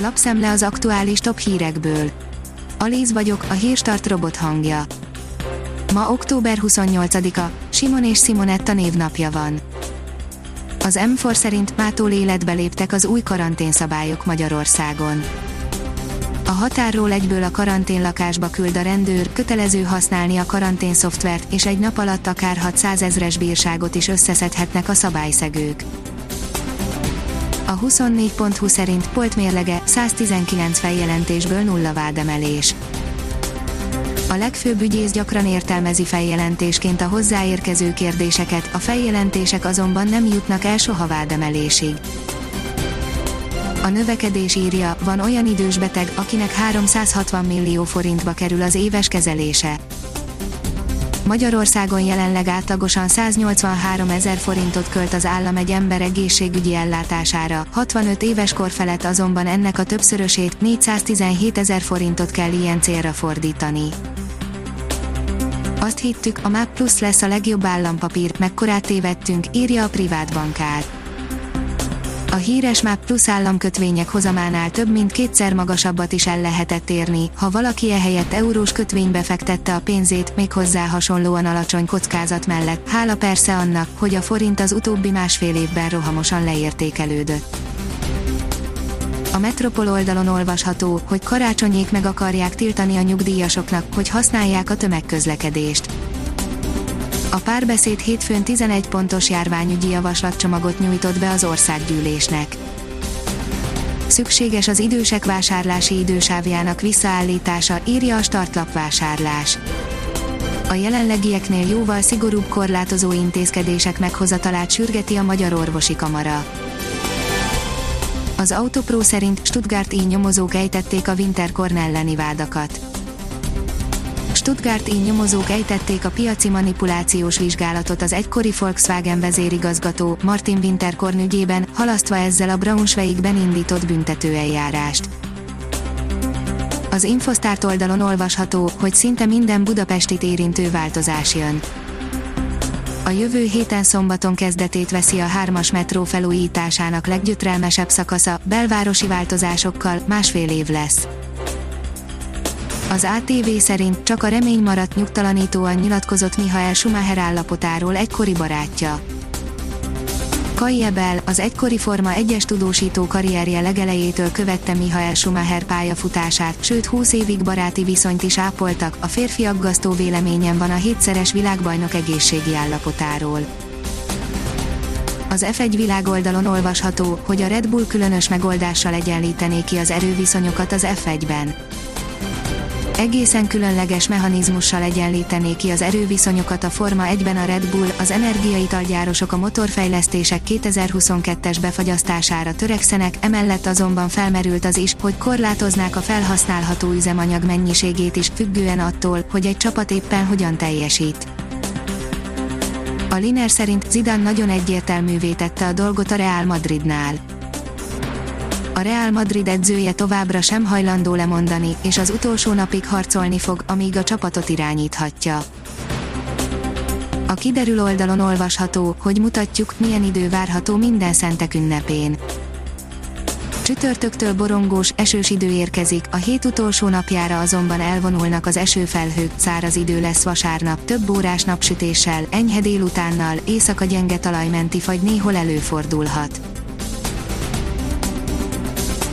Lapszemle az aktuális top hírekből. Alíz vagyok, a hírstart robot hangja. Ma október 28-a, Simon és Simonetta névnapja van. Az M4 szerint mától életbe léptek az új karanténszabályok Magyarországon. A határról egyből a karanténlakásba küld a rendőr, kötelező használni a karantén szoftvert, és egy nap alatt akár 600 ezres bírságot is összeszedhetnek a szabályszegők. A 24.20 szerint Polt mérlege 119 feljelentésből nulla vádemelés. A legfőbb ügyész gyakran értelmezi feljelentésként a hozzáérkező kérdéseket, a feljelentések azonban nem jutnak el soha vádemelésig. A növekedés írja, van olyan idős beteg, akinek 360 millió forintba kerül az éves kezelése. Magyarországon jelenleg átlagosan 183 ezer forintot költ az állam egy ember egészségügyi ellátására, 65 éves kor felett azonban ennek a többszörösét 417 ezer forintot kell ilyen célra fordítani. Azt hittük, a MAP Plus lesz a legjobb állampapír, mekkorát tévedtünk, írja a privát bankár. A híres MAP Plus államkötvények hozamánál több mint kétszer magasabbat is el lehetett érni, ha valaki ehelyett eurós kötvénybe fektette a pénzét, méghozzá hasonlóan alacsony kockázat mellett, hála persze annak, hogy a forint az utóbbi másfél évben rohamosan leértékelődött. A Metropol oldalon olvasható, hogy karácsonyék meg akarják tiltani a nyugdíjasoknak, hogy használják a tömegközlekedést. A párbeszéd hétfőn 11 pontos járványügyi javaslatcsomagot nyújtott be az országgyűlésnek. Szükséges az idősek vásárlási idősávjának visszaállítása, írja a startlap vásárlás. A jelenlegieknél jóval szigorúbb korlátozó intézkedések meghozatalát sürgeti a Magyar Orvosi Kamara. Az Autopro szerint Stuttgart így nyomozók ejtették a Winterkorn elleni vádakat. Stuttgart így nyomozók ejtették a piaci manipulációs vizsgálatot az egykori Volkswagen vezérigazgató Martin Winterkorn ügyében, halasztva ezzel a Braunschweigben indított büntetőeljárást. Az Infosztárt oldalon olvasható, hogy szinte minden Budapestit érintő változás jön a jövő héten szombaton kezdetét veszi a hármas metró felújításának leggyötrelmesebb szakasza, belvárosi változásokkal másfél év lesz. Az ATV szerint csak a remény maradt nyugtalanítóan nyilatkozott Mihael Schumacher állapotáról egykori barátja. Kai Ebel, az egykori Forma 1-es tudósító karrierje legelejétől követte Mihael Schumacher pályafutását, sőt 20 évig baráti viszonyt is ápoltak, a férfi aggasztó véleményen van a hétszeres világbajnok egészségi állapotáról. Az F1 világoldalon olvasható, hogy a Red Bull különös megoldással egyenlítené ki az erőviszonyokat az F1-ben egészen különleges mechanizmussal egyenlítené ki az erőviszonyokat a Forma 1-ben a Red Bull, az energiaitalgyárosok a motorfejlesztések 2022-es befagyasztására törekszenek, emellett azonban felmerült az is, hogy korlátoznák a felhasználható üzemanyag mennyiségét is, függően attól, hogy egy csapat éppen hogyan teljesít. A Liner szerint Zidane nagyon egyértelművé tette a dolgot a Real Madridnál a Real Madrid edzője továbbra sem hajlandó lemondani, és az utolsó napig harcolni fog, amíg a csapatot irányíthatja. A kiderül oldalon olvasható, hogy mutatjuk, milyen idő várható minden szentek ünnepén. Csütörtöktől borongós, esős idő érkezik, a hét utolsó napjára azonban elvonulnak az esőfelhők, száraz idő lesz vasárnap, több órás napsütéssel, enyhe délutánnal, éjszaka gyenge talajmenti fagy néhol előfordulhat.